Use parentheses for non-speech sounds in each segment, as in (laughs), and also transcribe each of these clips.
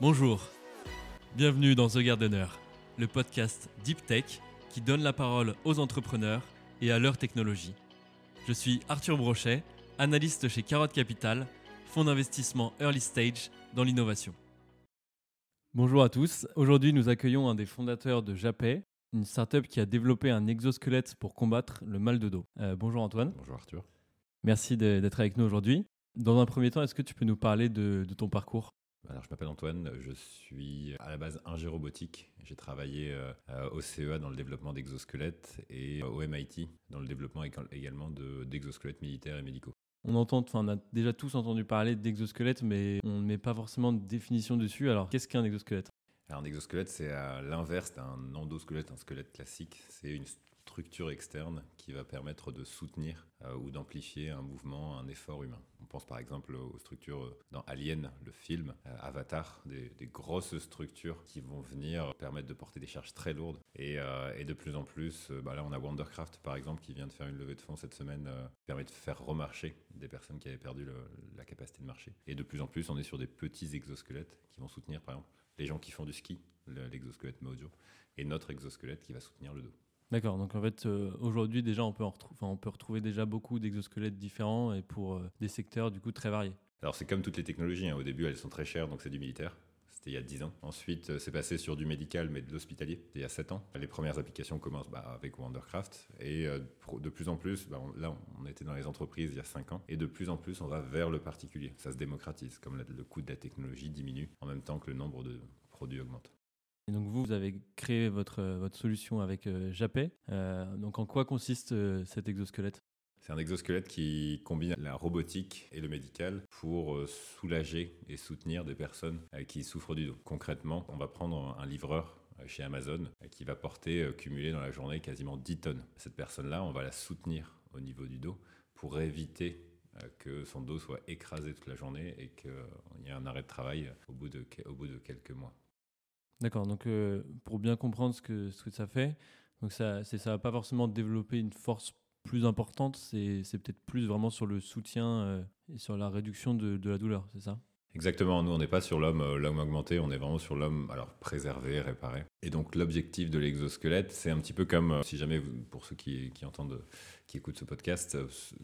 Bonjour, bienvenue dans The Gardener, le podcast Deep Tech qui donne la parole aux entrepreneurs et à leur technologie. Je suis Arthur Brochet, analyste chez Carotte Capital, fonds d'investissement early stage dans l'innovation. Bonjour à tous, aujourd'hui nous accueillons un des fondateurs de Japet, une startup qui a développé un exosquelette pour combattre le mal de dos. Euh, bonjour Antoine. Bonjour Arthur. Merci d'être avec nous aujourd'hui. Dans un premier temps, est-ce que tu peux nous parler de, ton parcours? Alors, je m'appelle Antoine, je suis à la base ingé robotique. J'ai travaillé euh, au CEA dans le développement d'exosquelettes et au MIT dans le développement également d'exosquelettes militaires et médicaux. On entend, on a déjà tous entendu parler d'exosquelettes, mais on ne met pas forcément de définition dessus. Alors, qu'est-ce qu'un exosquelette? Un exosquelette, c'est à l'inverse d'un endosquelette, un squelette classique. C'est une structure externe qui va permettre de soutenir euh, ou d'amplifier un mouvement, un effort humain. Pense par exemple aux structures euh, dans Alien, le film, euh, Avatar, des, grosses structures qui vont venir permettre de porter des charges très lourdes. Et, de plus en plus, bah là on a Wondercraft par exemple qui vient de faire une levée de fonds cette semaine, qui permet de faire remarcher des personnes qui avaient perdu la capacité de marcher. Et de plus en plus, on est sur des petits exosquelettes qui vont soutenir par exemple les gens qui font du ski, l'exosquelette Mojo, et notre exosquelette qui va soutenir le dos. D'accord, donc en fait euh, aujourd'hui déjà on peut, on peut retrouver déjà beaucoup d'exosquelettes différents et pour euh, des secteurs du coup très variés. Alors c'est comme toutes les technologies, hein. au début elles sont très chères donc c'est du militaire, c'était il y a 10 ans. Ensuite euh, c'est passé sur du médical mais de l'hospitalier, c'était il y a 7 ans. Les premières applications commencent bah, avec Wondercraft et de plus en plus, bah, là on était dans les entreprises il y a 5 ans et de plus en plus on va vers le particulier, ça se démocratise comme le coût de la technologie diminue en même temps que le nombre de produits augmente. Donc vous, avez créé votre, votre solution avec euh, Japet. Euh, donc en quoi consiste euh, cet exosquelette? C'est un exosquelette qui combine la robotique et le médical pour soulager et soutenir des personnes qui souffrent du dos. Concrètement, on va prendre un livreur chez Amazon qui va porter, cumuler dans la journée quasiment 10 tonnes. Cette personne-là, on va la soutenir au niveau du dos pour éviter que son dos soit écrasé toute la journée et qu'il y ait un arrêt de travail au bout de, au bout de quelques mois. D'accord, donc euh, pour bien comprendre ce que, ça fait, donc ça ne va pas forcément développer une force plus importante, c'est peut-être plus vraiment sur le soutien euh, et sur la réduction de, la douleur, c'est ça? Exactement, nous on n'est pas sur l'homme euh, augmenté, on est vraiment sur l'homme préservé, réparé. Et donc l'objectif de l'exosquelette, c'est un petit peu comme si jamais pour ceux qui, entendent qui écoutent ce podcast,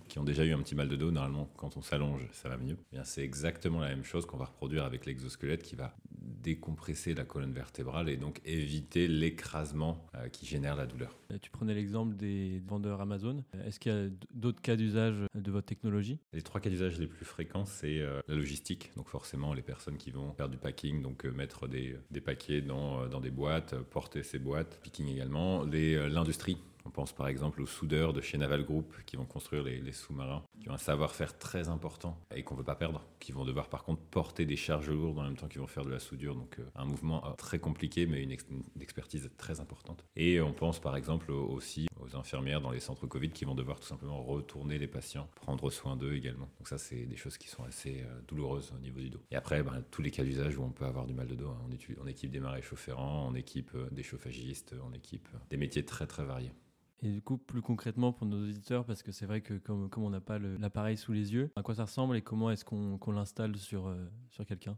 qui ont déjà eu un petit mal de dos, normalement quand on s'allonge, ça va mieux. Eh c'est exactement la même chose qu'on va reproduire avec l'exosquelette qui va décompresser la colonne vertébrale et donc éviter l'écrasement euh, qui génère la douleur. Euh, tu prenais l'exemple des vendeurs Amazon. Euh, est-ce qu'il y a d'autres cas d'usage de votre technologie? Les trois cas d'usage les plus fréquents, c'est la logistique. Donc forcément, les personnes qui vont faire du packing, donc mettre des, des paquets dans, dans, des boîtes, porter ces boîtes, picking également. L'industrie on pense par exemple aux soudeurs de chez Naval Group qui vont construire les, sous-marins, qui ont un savoir-faire très important et qu'on ne veut pas perdre, qui vont devoir par contre porter des charges lourdes en même temps qu'ils vont faire de la soudure. Donc euh, un mouvement euh, très compliqué mais une, expertise très importante. Et on pense par exemple aussi aux infirmières dans les centres Covid qui vont devoir tout simplement retourner les patients, prendre soin d'eux également. Donc ça c'est des choses qui sont assez euh, douloureuses au niveau du dos. Et après ben, tous les cas d'usage où on peut avoir du mal de dos, hein. on, équipe des marais chaufférants, on équipe des chauffagistes, on équipe des métiers très très variés. Et du coup, plus concrètement pour nos auditeurs, parce que c'est vrai que comme, comme on n'a pas l'appareil sous les yeux, à quoi ça ressemble et comment est-ce qu'on l'installe sur, euh, sur quelqu'un?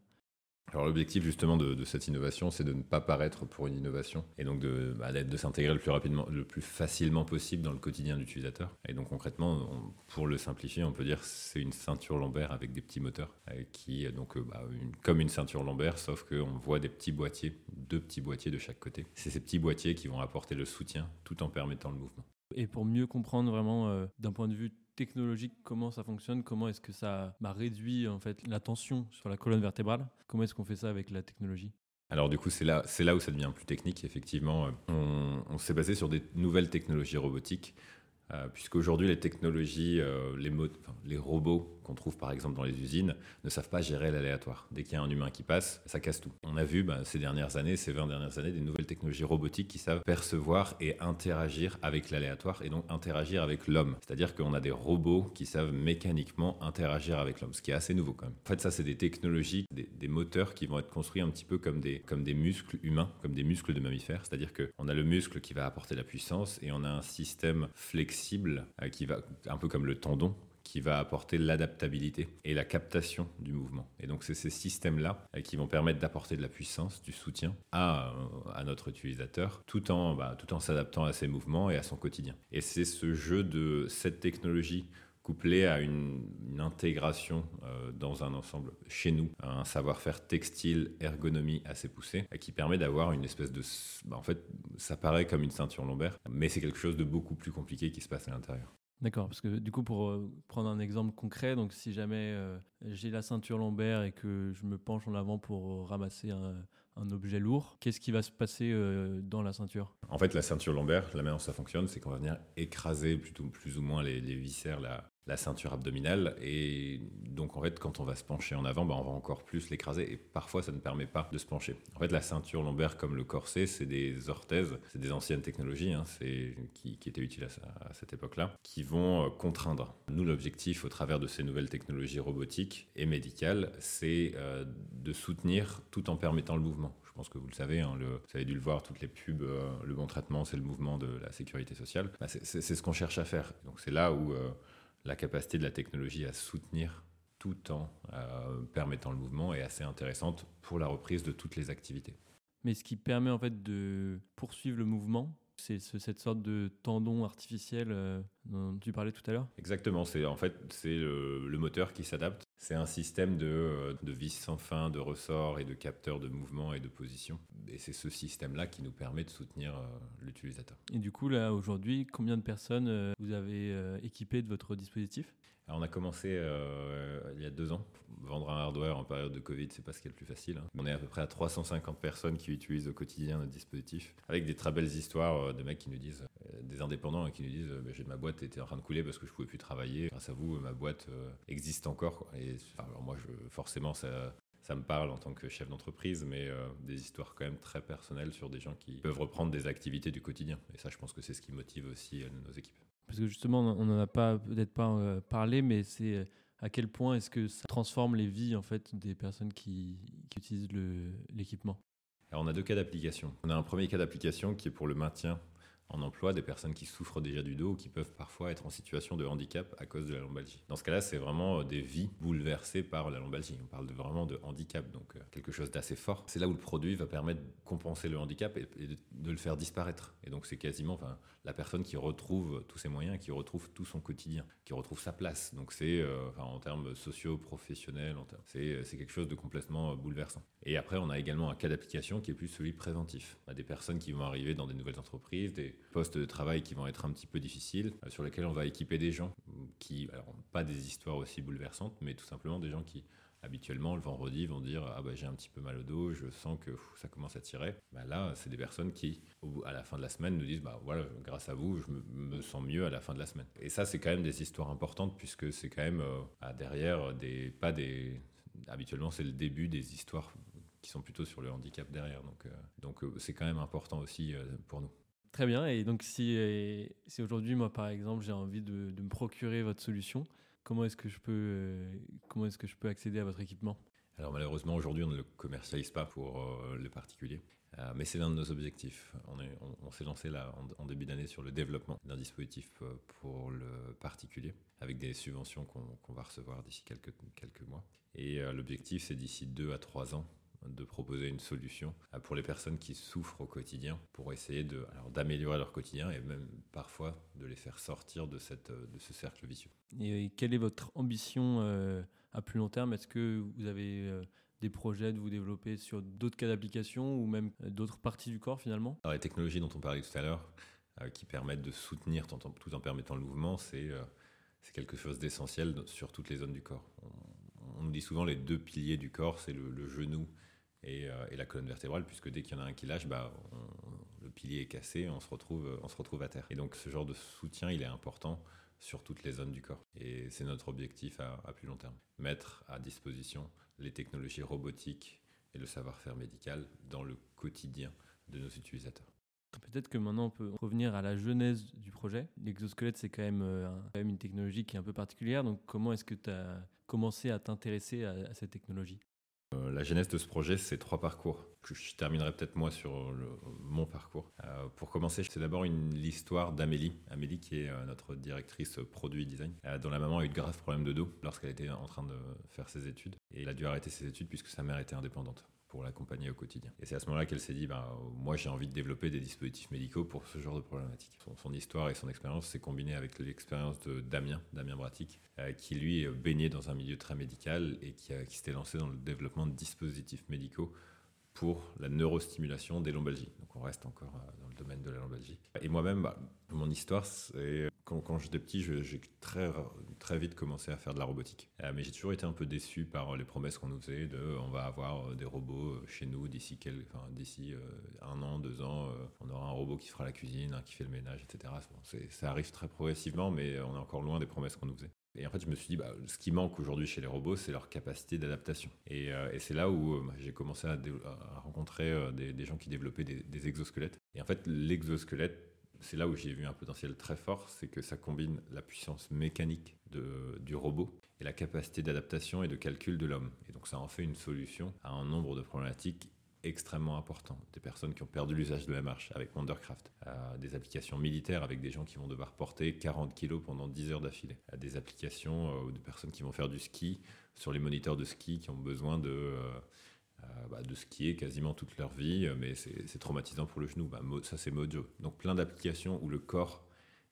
Alors l'objectif justement de, cette innovation, c'est de ne pas paraître pour une innovation et donc de, bah, de s'intégrer le plus rapidement, le plus facilement possible dans le quotidien de l'utilisateur. Et donc concrètement, pour le simplifier, on peut dire c'est une ceinture lombaire avec des petits moteurs euh, qui donc euh, bah, comme une ceinture lombaire, sauf qu'on voit des petits boîtiers, deux petits boîtiers de chaque côté. C'est ces petits boîtiers qui vont apporter le soutien tout en permettant le mouvement. Et pour mieux comprendre vraiment euh, d'un point de vue technologique, comment ça fonctionne, comment est-ce que ça réduit en fait la tension sur la colonne vertébrale, comment est-ce qu'on fait ça avec la technologie? Alors du coup, c'est là, c'est là où ça devient plus technique. Effectivement, on, on s'est basé sur des nouvelles technologies robotiques euh, puisqu'aujourd'hui les technologies, euh, les, les, robots qu'on trouve par exemple dans les usines ne savent pas gérer l'aléatoire. Dès qu'il y a un humain qui passe, ça casse tout. On a vu bah, ces dernières années, ces 20 dernières années, des nouvelles technologies robotiques qui savent percevoir et interagir avec l'aléatoire et donc interagir avec l'homme. C'est-à-dire qu'on a des robots qui savent mécaniquement interagir avec l'homme, ce qui est assez nouveau quand même. En fait, ça c'est des technologies, des, moteurs qui vont être construits un petit peu comme des, comme des muscles humains, comme des muscles de mammifères. C'est-à-dire qu'on a le muscle qui va apporter la puissance et on a un système flexible euh, qui va, un peu comme le tendon, qui va apporter l'adaptabilité et la captation du mouvement. Et donc c'est ces systèmes-là euh, qui vont permettre d'apporter de la puissance, du soutien à, à notre utilisateur, tout en, bah, tout en s'adaptant à ses mouvements et à son quotidien. Et c'est ce jeu de cette technologie couplé à une, intégration euh, dans un ensemble chez nous, un savoir-faire textile, ergonomie assez poussé, euh, qui permet d'avoir une espèce de... Bah, en fait, ça paraît comme une ceinture lombaire, mais c'est quelque chose de beaucoup plus compliqué qui se passe à l'intérieur. D'accord, parce que du coup, pour euh, prendre un exemple concret, donc si jamais j'ai la ceinture lombaire et que je me penche en avant pour ramasser un, objet lourd, qu'est-ce qui va se passer euh, dans la ceinture? En fait, la ceinture lombaire, la manière dont ça fonctionne, c'est qu'on va venir écraser plutôt, plus ou moins les, les viscères, la, la ceinture abdominale. Et donc, en fait, quand on va se pencher en avant, bah, on va encore plus l'écraser. Et parfois, ça ne permet pas de se pencher. En fait, la ceinture lombaire, comme le corset, c'est des orthèses, c'est des anciennes technologies hein, qui, qui, étaient utiles à, cette époque-là, qui vont euh, contraindre. Nous, l'objectif, au travers de ces nouvelles technologies robotiques et médicales, c'est euh, de soutenir tout en permettant le mouvement. Je pense que vous le savez, hein, vous avez dû le voir, toutes les pubs, euh, le bon traitement, c'est le mouvement de la sécurité sociale. Bah, c'est ce qu'on cherche à faire. Donc c'est là où la capacité de la technologie à soutenir tout en euh, permettant le mouvement est assez intéressante pour la reprise de toutes les activités. Mais ce qui permet en fait de poursuivre le mouvement, c'est cette sorte de tendon artificiel euh, dont tu parlais tout à l'heure? Exactement, c'est en fait c'est le, moteur qui s'adapte. C'est un système de, euh, de vis sans fin, de ressorts et de capteurs de mouvement et de position. Et c'est ce système-là qui nous permet de soutenir euh, l'utilisateur. Et du coup, là, aujourd'hui, combien de personnes vous avez équipées de votre dispositif? On a commencé euh, il y a deux ans. Vendre un hardware en période de Covid, c'est pas ce qui est le plus facile. Hein. On est à peu près à 350 personnes qui utilisent au quotidien notre dispositif, avec des très belles histoires euh, de mecs qui nous disent, euh, des indépendants hein, qui nous disent, bah, j'ai ma boîte était en train de couler parce que je pouvais plus travailler. Grâce à vous, ma boîte existe encore. Et moi, forcément, ça, ça me parle en tant que chef d'entreprise, mais des histoires quand même très personnelles sur des gens qui peuvent reprendre des activités du quotidien. Et ça, je pense que c'est ce qui motive aussi nos équipes parce que justement, on n'en a peut-être pas euh, parlé, mais c'est euh, à quel point est-ce que ça transforme les vies en fait des personnes qui, qui utilisent l'équipement? Alors on a deux cas d'application. On a un premier cas d'application qui est pour le maintien en emploi des personnes qui souffrent déjà du dos ou qui peuvent parfois être en situation de handicap à cause de la lombalgie. Dans ce cas-là, c'est vraiment euh, des vies bouleversées par la lombalgie. On parle de, vraiment de handicap, donc euh, quelque chose d'assez fort. C'est là où le produit va permettre de compenser le handicap et, de, le faire disparaître. Et donc c'est quasiment enfin, la personne qui retrouve tous ses moyens, qui retrouve tout son quotidien, qui retrouve sa place. Donc c'est euh, en termes sociaux, professionnels, c'est quelque chose de complètement bouleversant. Et après, on a également un cas d'application qui est plus celui préventif. On a des personnes qui vont arriver dans des nouvelles entreprises, des postes de travail qui vont être un petit peu difficiles, euh, sur lesquels on va équiper des gens qui, alors pas des histoires aussi bouleversantes, mais tout simplement des gens qui habituellement le vendredi vont dire ah bah j'ai un petit peu mal au dos, je sens que ça commence à tirer. Bah là, c'est des personnes qui à la fin de la semaine nous disent bah voilà grâce à vous je me, sens mieux à la fin de la semaine. Et ça c'est quand même des histoires importantes puisque c'est quand même euh, derrière des pas des habituellement c'est le début des histoires qui sont plutôt sur le handicap derrière. Donc euh, donc c'est quand même important aussi pour nous. Très bien. Et donc, si, si aujourd'hui, moi, par exemple, j'ai envie de, me procurer votre solution, comment est-ce que je peux, euh, comment est-ce que je peux accéder à votre équipement? Alors, malheureusement, aujourd'hui, on ne le commercialise pas pour euh, le particulier. Euh, mais c'est l'un de nos objectifs. On, s'est lancé là en, début d'année sur le développement d'un dispositif pour le particulier, avec des subventions qu'on va recevoir d'ici quelques, quelques mois. Et l'objectif, c'est d'ici deux à trois ans de proposer une solution euh, pour les personnes qui souffrent au quotidien pour essayer de, d'améliorer leur quotidien et même parfois de les faire sortir de, cette, de ce cercle vicieux. Et quelle est votre ambition euh, à plus long terme? Est-ce que vous avez euh, des projets de vous développer sur d'autres cas d'application ou même d'autres parties du corps finalement? Alors, Les technologies dont on parlait tout à l'heure, qui permettent de soutenir tout en, tout en permettant le mouvement, c'est, c'est quelque chose d'essentiel sur toutes les zones du corps. On, nous dit souvent les deux piliers du corps, c'est le genou euh, et, la colonne vertébrale, puisque dès qu'il y en a un qui lâche, bah, le pilier est cassé, on se, retrouve, on se retrouve à terre. Et donc ce genre de soutien, il est important sur toutes les zones du corps. Et c'est notre objectif à, plus long terme. Mettre à disposition les technologies robotiques et le savoir-faire médical dans le quotidien de nos utilisateurs. Peut-être que maintenant on peut revenir à la genèse du projet. L'exosquelette, c'est quand euh, quand même une technologie qui est un peu particulière. Donc comment est-ce que tu as commencé à t'intéresser à cette technologie? La genèse de ce projet, c'est trois parcours. Je terminerai peut-être moi sur mon parcours. Euh, pour commencer, c'est d'abord l'histoire d'Amélie. Amélie qui est euh, notre directrice produit design, euh, dont la maman a eu de graves problèmes de dos lorsqu'elle était en train de faire ses études. Et elle a dû arrêter ses études puisque sa mère était indépendante pour l'accompagner au quotidien. Et c'est à ce moment-là qu'elle s'est dit, bah, moi j'ai envie de développer des dispositifs médicaux pour ce genre de problématique. Son, histoire et son expérience s'est combinée avec l'expérience de Damien, Damien Bratic, euh, qui lui baignait dans un milieu très médical et qui, qui s'était lancé dans le développement de dispositifs médicaux pour la neurostimulation des lombalgies. Donc on reste encore euh, dans le domaine de la lombalgie. Et moi-même, bah, mon histoire, c'est quand, j'étais petit, j'ai très, très vite commencé à faire de la robotique. Euh, mais j'ai toujours été un peu déçu par les promesses qu'on nous faisait de on va avoir euh, des robots chez nous d'ici enfin, d'ici un an, deux ans, on aura un robot qui fera la cuisine, un qui fait le ménage, etc. ça arrive très progressivement, mais on est encore loin des promesses qu'on nous faisait. Et en fait, je me suis dit, bah, ce qui manque aujourd'hui chez les robots, c'est leur capacité d'adaptation. Et, euh, c'est là où euh, j'ai commencé à, rencontrer euh, des, gens qui développaient des, exosquelettes. Et en fait, l'exosquelette, c'est là où j'ai vu un potentiel très fort, c'est que ça combine la puissance mécanique du robot et la capacité d'adaptation et de calcul de l'homme. Et donc ça en fait une solution à un nombre de problématiques extrêmement important. Des personnes qui ont perdu l'usage de la marche avec Wondercraft, des applications militaires avec des gens qui vont devoir porter 40 kilos pendant 10 heures d'affilée, des applications euh, de personnes qui vont faire du ski sur les moniteurs de ski qui ont besoin de, euh, euh, bah, de skier quasiment toute leur vie, mais c'est traumatisant pour le genou. Bah, ça, c'est Mojo. Donc plein d'applications où le corps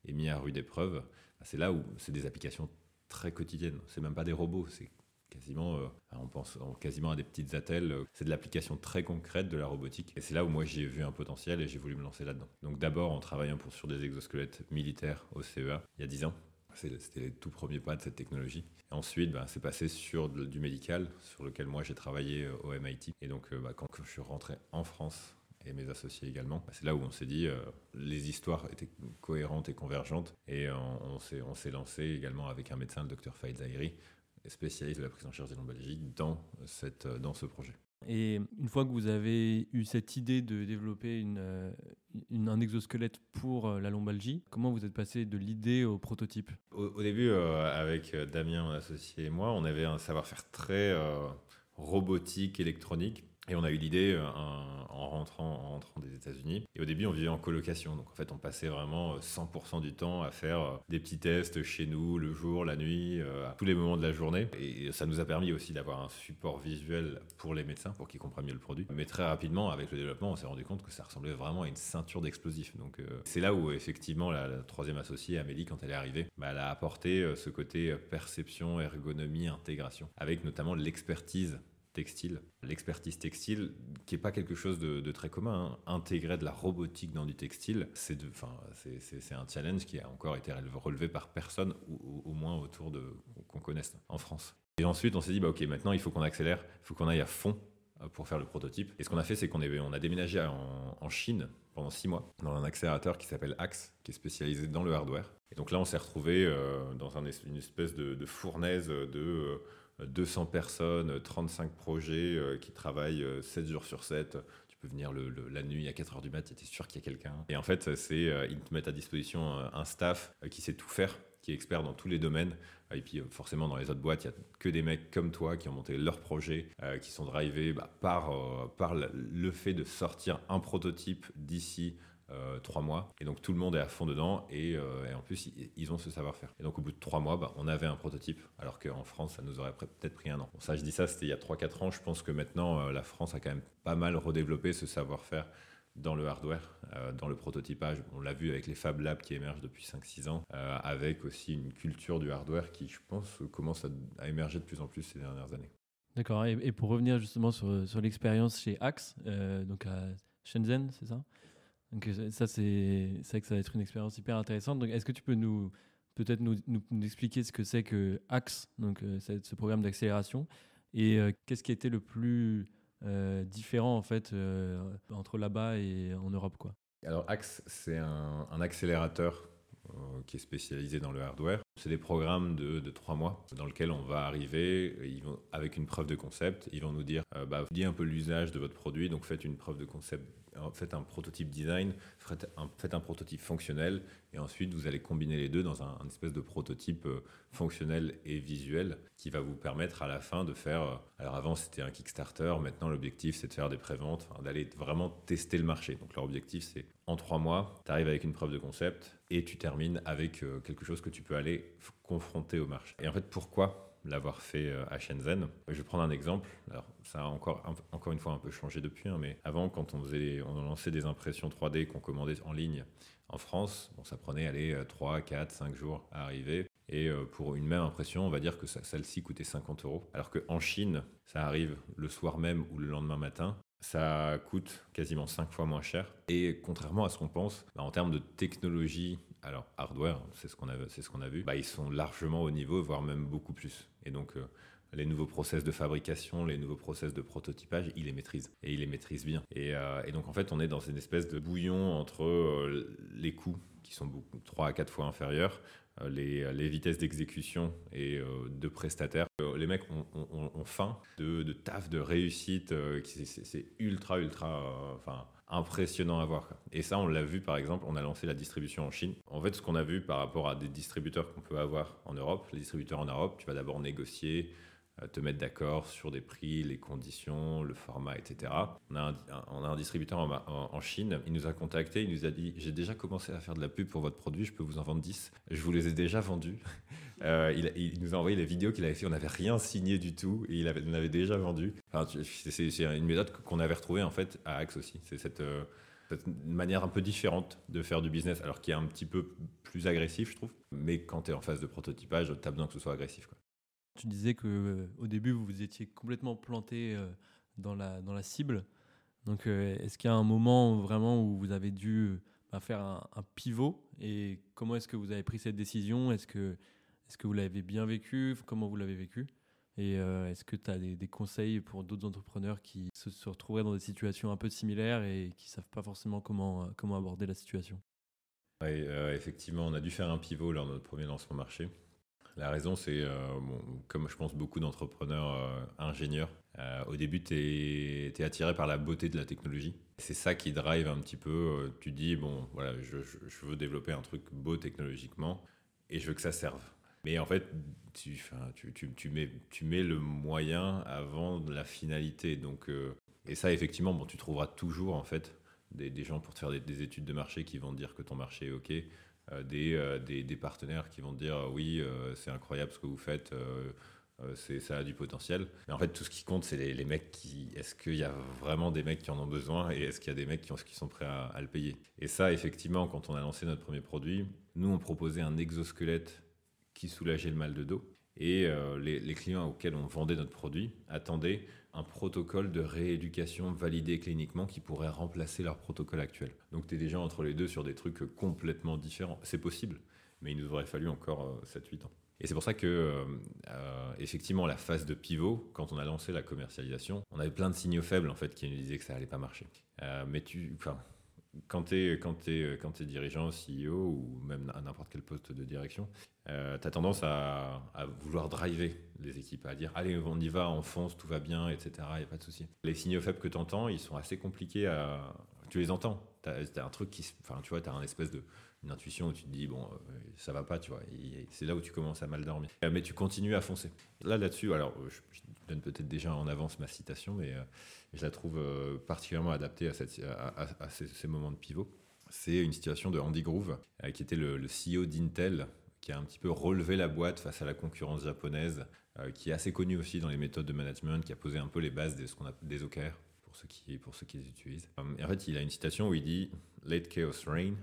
est mis à rude épreuve. Bah, c'est là où c'est des applications très quotidiennes. C'est même pas des robots, c'est quasiment, euh, on pense quasiment à des petites attelles. C'est de l'application très concrète de la robotique. Et c'est là où moi j'ai vu un potentiel et j'ai voulu me lancer là-dedans. Donc d'abord en travaillant pour, sur des exosquelettes militaires au CEA il y a 10 ans. C'était les tout premiers pas de cette technologie. Et ensuite, ben, c'est passé sur du médical, sur lequel moi j'ai travaillé euh, au MIT. Et donc, euh, bah, quand je suis rentré en France, et mes associés également. Bah, c'est là où on s'est dit, les histoires étaient cohérentes et convergentes, et on, on s'est lancé également avec un médecin, le docteur Faïd Zahiri, spécialiste de la prise en charge des lombalgies dans, cette, euh, dans ce projet. Et une fois que vous avez eu cette idée de développer une, euh, un exosquelette pour euh, la lombalgie, comment vous êtes passé de l'idée au prototype? Au, début, avec Damien, mon associé et moi, on avait un savoir-faire très robotique, électronique. Et on a eu l'idée en rentrant, en rentrant des Et au début, on vivait en colocation. Donc en fait, on passait vraiment 100% euh, du temps à faire euh, des petits tests chez nous, le jour, la nuit, à tous les moments de la journée. Et ça nous a permis aussi d'avoir un support visuel pour les médecins, pour qu'ils comprennent mieux le produit. Mais très rapidement, avec le développement, on s'est rendu compte que ça ressemblait vraiment à une ceinture d'explosifs. Donc c'est là où effectivement la, troisième associée, Amélie, quand elle est arrivée, bah, elle a apporté ce côté perception, ergonomie, intégration, avec notamment l'expertise textile. L'expertise textile, qui n'est pas quelque chose de, très commun, hein. intégrer de la robotique dans du textile, c'est un challenge qui a encore été relevé par personne, ou au moins autour de qu'on connaisse en France. Et ensuite, on s'est dit, bah, ok, maintenant il faut qu'on accélère, il faut qu'on aille à fond euh, pour faire le prototype. Et ce qu'on a fait, c'est qu'on on a déménagé en, Chine pendant six mois dans un accélérateur qui s'appelle Axe, qui est spécialisé dans le hardware. Et donc là, on s'est retrouvé euh, dans une espèce de, fournaise de euh, 200 personnes, 35 projets euh, qui travaillent 7 euh, jours sur 7 Tu peux venir la nuit à 4 heures du mat, tu es sûr qu'il y a quelqu'un. Et en fait, c'est euh, ils te mettent à disposition un staff qui sait tout faire, qui est expert dans tous les domaines. Et puis forcément, dans les autres boîtes, il n'y a que des mecs comme toi qui ont monté leur projet, qui sont drivés bah, par, par le fait de sortir un prototype d'ici euh, trois mois. Et donc tout le monde est à fond dedans et, euh, en plus ils, ont ce savoir-faire. Et donc au bout de trois mois, bah, on avait un prototype alors qu'en France ça nous aurait peut-être pris un an. ça je dis ça, c'était il y a 3-4 ans. Je pense que maintenant euh, la France a quand même pas mal redéveloppé ce savoir-faire dans le hardware, dans le prototypage. On l'a vu avec les Fab Labs qui émergent depuis 5-6 ans, avec aussi une culture du hardware qui, je pense, commence à, émerger de plus en plus ces dernières années. D'accord. Et, pour revenir justement sur l'expérience chez Axe, donc à Shenzhen, c'est ça? Donc euh, ça, c'est vrai que ça va être une expérience hyper intéressante. Donc, est-ce que tu peux nous peut-être nous, nous, expliquer ce que c'est que AXE, donc euh, ce programme d'accélération, et euh, qu'est-ce qui était le plus différent en fait entre là-bas et en Europe, quoi? Alors AXE, c'est un, accélérateur qui est spécialisé dans le hardware, C'est des programmes de, de, trois mois dans lesquels on va arriver ils vont, avec une preuve de concept. Ils vont nous dire, euh, bah, un peu l'usage de votre produit, donc faites une preuve de concept, faites un prototype design, faites un, faites un prototype fonctionnel, et ensuite vous allez combiner les deux dans un, espèce de prototype euh, fonctionnel et visuel qui va vous permettre à la fin de faire. Euh, alors avant c'était un Kickstarter, maintenant l'objectif c'est de faire des préventes, d'aller vraiment tester le marché. Donc leur objectif c'est en trois mois, tu arrives avec une preuve de concept et tu termines avec euh, quelque chose que tu peux aller confronter au marché. Et en fait, pourquoi l'avoir fait euh, à Shenzhen? Je vais prendre un exemple. Alors, ça a encore, encore une fois un peu changé depuis, hein, mais avant, quand on, faisait, on lançait des impressions 3D qu'on commandait en ligne en France, bon, ça prenait aller 3, 4, 5 jours à arriver. Et euh, pour une même impression, on va dire que celle-ci coûtait 50 euros. Alors qu'en Chine, ça arrive le soir même ou le lendemain matin ça coûte quasiment 5 fois moins cher. Et contrairement à ce qu'on pense, bah, en termes de technologie, alors hardware, c'est ce qu'on a, c'est ce qu'on a vu, bah, ils sont largement au niveau, voire même beaucoup plus. Et donc, euh, les nouveaux process de fabrication, les nouveaux process de prototypage, ils les maîtrisent. Et ils les maîtrisent bien. Et, euh, donc, en fait, on est dans une espèce de bouillon entre euh, les coûts qui sont beaucoup, 3 à 4 fois inférieurs, euh, les, vitesses d'exécution et euh, de prestataires. Euh, les mecs ont, faim de, taf, de réussite. c'est ultra, ultra enfin, impressionnant à voir. Et ça, on l'a vu par exemple, on a lancé la distribution en Chine. En fait, ce qu'on a vu par rapport à des distributeurs qu'on peut avoir en Europe, les distributeurs en Europe, tu vas d'abord négocier euh, te mettre d'accord sur des prix, les conditions, le format, etc. On a un, distributeur en, Chine, il nous a contacté, il nous a dit J'ai déjà commencé à faire de la pub pour votre produit, je peux vous en vendre 10. Je vous les ai déjà vendus. (laughs) Euh, il, nous a envoyé les vidéos qu'il avait fait, on n'avait rien signé du tout et il avait, avait déjà vendu. C'est une méthode qu'on avait retrouvée en fait à Axe aussi. C'est cette. Euh, manière un peu différente de faire du business, alors qui est un petit peu plus agressif, je trouve. Mais quand tu es en phase de prototypage, tu as besoin que ce soit agressif. Tu disais que euh, au début vous étiez complètement planté euh, dans la dans la cible. Donc euh, est-ce qu'il y a un moment vraiment où vous avez dû bah, faire un, pivot? Et comment est-ce que vous avez pris cette décision? Est-ce que est-ce que vous l'avez bien vécu? Comment vous l'avez vécu? Et est-ce que tu as des, conseils pour d'autres entrepreneurs qui se, se, retrouveraient dans des situations un peu similaires et qui ne savent pas forcément comment, comment aborder la situation? Effectivement, on a dû faire un pivot lors de notre premier lancement marché. La raison, c'est, euh, comme je pense beaucoup d'entrepreneurs euh, ingénieurs, euh, au début, tu es, attiré par la beauté de la technologie. C'est ça qui drive un petit peu. tu dis, bon, voilà, je, veux développer un truc beau technologiquement et je veux que ça serve. Mais en fait, tu, mets, le moyen avant la finalité. Donc, et ça, effectivement, bon, tu trouveras toujours en fait des, des gens pour te faire des, des, études de marché qui vont te dire que ton marché est OK. Euh, euh, des, des, partenaires qui vont dire euh, oui, c'est incroyable ce que vous faites. c'est ça a du potentiel. Mais en fait, tout ce qui compte, c'est les, mecs qui. Est-ce qu'il y a vraiment des mecs qui en ont besoin et est-ce qu'il y a des mecs qui, ont, qui sont prêts à, le payer? Et ça, effectivement, quand on a lancé notre premier produit, nous, on proposait un exosquelette qui soulageait le mal de dos. Et les, clients auxquels on vendait notre produit attendaient un protocole de rééducation validé cliniquement qui pourrait remplacer leur protocole actuel. Donc tu es déjà entre les deux sur des trucs complètement différents. C'est possible, mais il nous aurait fallu encore 7-8 euh, ans. Et c'est pour ça que, euh, effectivement, la phase de pivot, quand on a lancé la commercialisation, on avait plein de signaux faibles en fait qui nous disaient que ça allait pas marcher. mais tu, enfin, quand tu es, quand es, quand dirigeant, CEO ou même à n'importe quel poste de direction, euh, tu as tendance à, vouloir driver les équipes, à dire allez, on y va, on fonce, tout va bien, etc. Il n'y a pas de souci. Les signaux faibles que tu entends, ils sont assez compliqués à. Tu les entends. Tu as, un truc qui. Enfin, tu vois, tu as un espèce de. Une intuition où tu te dis, bon, euh, ça va pas, tu vois. C'est là où tu commences à mal dormir. Euh, mais tu continues à foncer. Là, là-dessus, alors, je, donne peut-être déjà en avance ma citation, mais je la trouve particulièrement adaptée à, ces, moments de pivot. C'est une situation de Andy Groove, qui était le, CEO d'Intel qui a un petit peu relevé la boîte face à la concurrence japonaise, euh, qui est assez connue aussi dans les méthodes de management, qui a posé un peu les bases de ce qu'on appelle des OKR pour ceux qui, pour ceux qui les utilisent. Euh, et en fait, il a une citation où il dit Let chaos reign,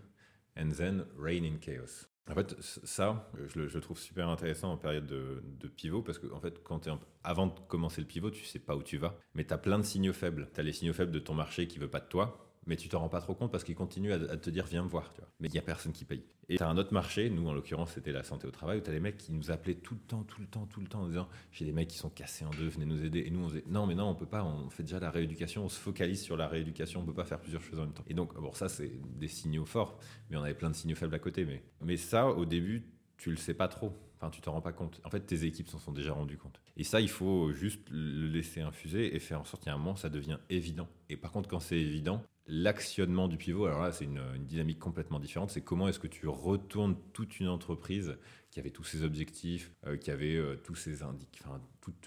and then reign in chaos. En fait, ça, je le, trouve super intéressant en période de, de pivot parce que, en fait, quand es avant de commencer le pivot, tu sais pas où tu vas, mais tu as plein de signaux faibles. Tu as les signaux faibles de ton marché qui veut pas de toi, mais tu t'en rends pas trop compte parce qu'ils continuent à, te dire viens me voir. Tu vois. Mais il n'y a personne qui paye. Et tu as un autre marché, nous en l'occurrence c'était la santé au travail, où tu as des mecs qui nous appelaient tout le temps, tout le temps, tout le temps en disant j'ai des mecs qui sont cassés en deux, venez nous aider. Et nous on disait non, mais non, on peut pas, on fait déjà la rééducation, on se focalise sur la rééducation, on peut pas faire plusieurs choses en même temps. Et donc, bon, ça c'est des signaux forts, mais on avait plein de signaux faibles à côté. Mais, mais ça, au début, tu le sais pas trop. Enfin, tu t'en rends pas compte. En fait, tes équipes s'en sont déjà rendues compte. Et ça, il faut juste le laisser infuser et faire en sorte qu'à un moment, ça devient évident. Et par contre, quand c'est évident, l'actionnement du pivot, alors là, c'est une, dynamique complètement différente. C'est comment est-ce que tu retournes toute une entreprise qui avait tous ses objectifs, euh, qui avait euh, tous ses indices, enfin,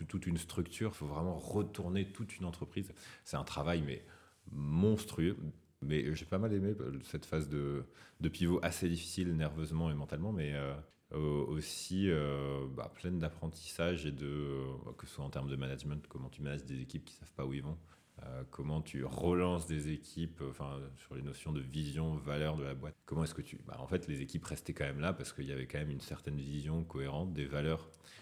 toute une structure. Il faut vraiment retourner toute une entreprise. C'est un travail, mais monstrueux. Mais j'ai pas mal aimé euh, cette phase de, pivot assez difficile nerveusement et mentalement, mais aussi bah, pleine d'apprentissage et de, que ce soit en termes de management, comment tu manages des équipes qui savent pas où ils vont, euh, comment tu relances des équipes, euh, enfin sur les notions de vision, valeur de la boîte. Comment est-ce que tu, bah, en fait, les équipes restaient quand même là parce qu'il y avait quand même une certaine vision cohérente des valeurs euh,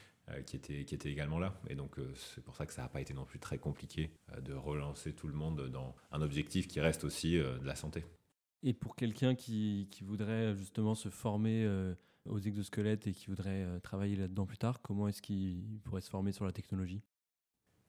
qui étaient qui étaient également là. Et donc c'est pour ça que ça n'a pas été non plus très compliqué de relancer tout le monde dans un objectif qui reste aussi de la santé. Et pour quelqu'un qui, qui, voudrait justement se former aux exosquelettes et qui voudrait travailler là-dedans plus tard, comment est-ce qu'il pourrait se former sur la technologie?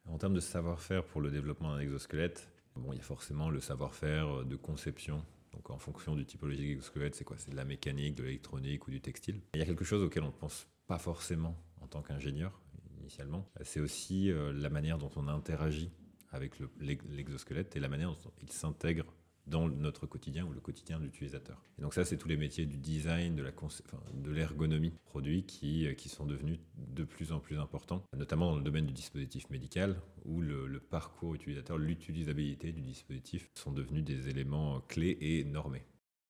En termes de savoir-faire pour le développement d'un exosquelette, bon, il y a forcément le savoir-faire de conception. Donc en fonction du typologie d'exosquelette, c'est quoi? C'est de la mécanique, de l'électronique ou du textile. Il y a quelque chose auquel on ne pense pas forcément en tant qu'ingénieur initialement. C'est aussi euh, la manière dont on interagit avec l'exosquelette et la manière dont il s'intègre dans notre quotidien ou le quotidien de l'utilisateur. Et donc ça, c'est tous les métiers du design, de, l'ergonomie produits qui, euh, qui sont devenus de plus en plus importants, notamment dans le domaine du dispositif médical, où le, parcours utilisateur, l'utilisabilité du dispositif sont devenus des éléments clés et normés.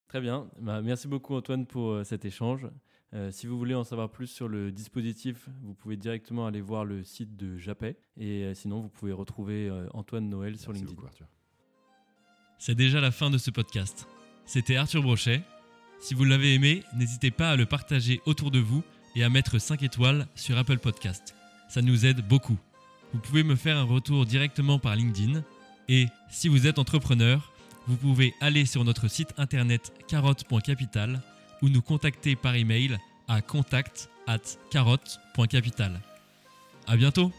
Très bien. Bah, merci beaucoup Antoine pour euh, cet échange. Euh, si vous voulez en savoir plus sur le dispositif, vous pouvez directement aller voir le site de Japet. Et sinon, vous pouvez retrouver Antoine Noël sur LinkedIn. C'est déjà la fin de ce podcast. C'était Arthur Brochet. Si vous l'avez aimé, n'hésitez pas à le partager autour de vous et à mettre 5 étoiles sur Apple Podcast. Ça nous aide beaucoup. Vous pouvez me faire un retour directement par LinkedIn. Et si vous êtes entrepreneur, vous pouvez aller sur notre site internet carotte.capital ou nous contacter par email à contact carotte.capital. À bientôt!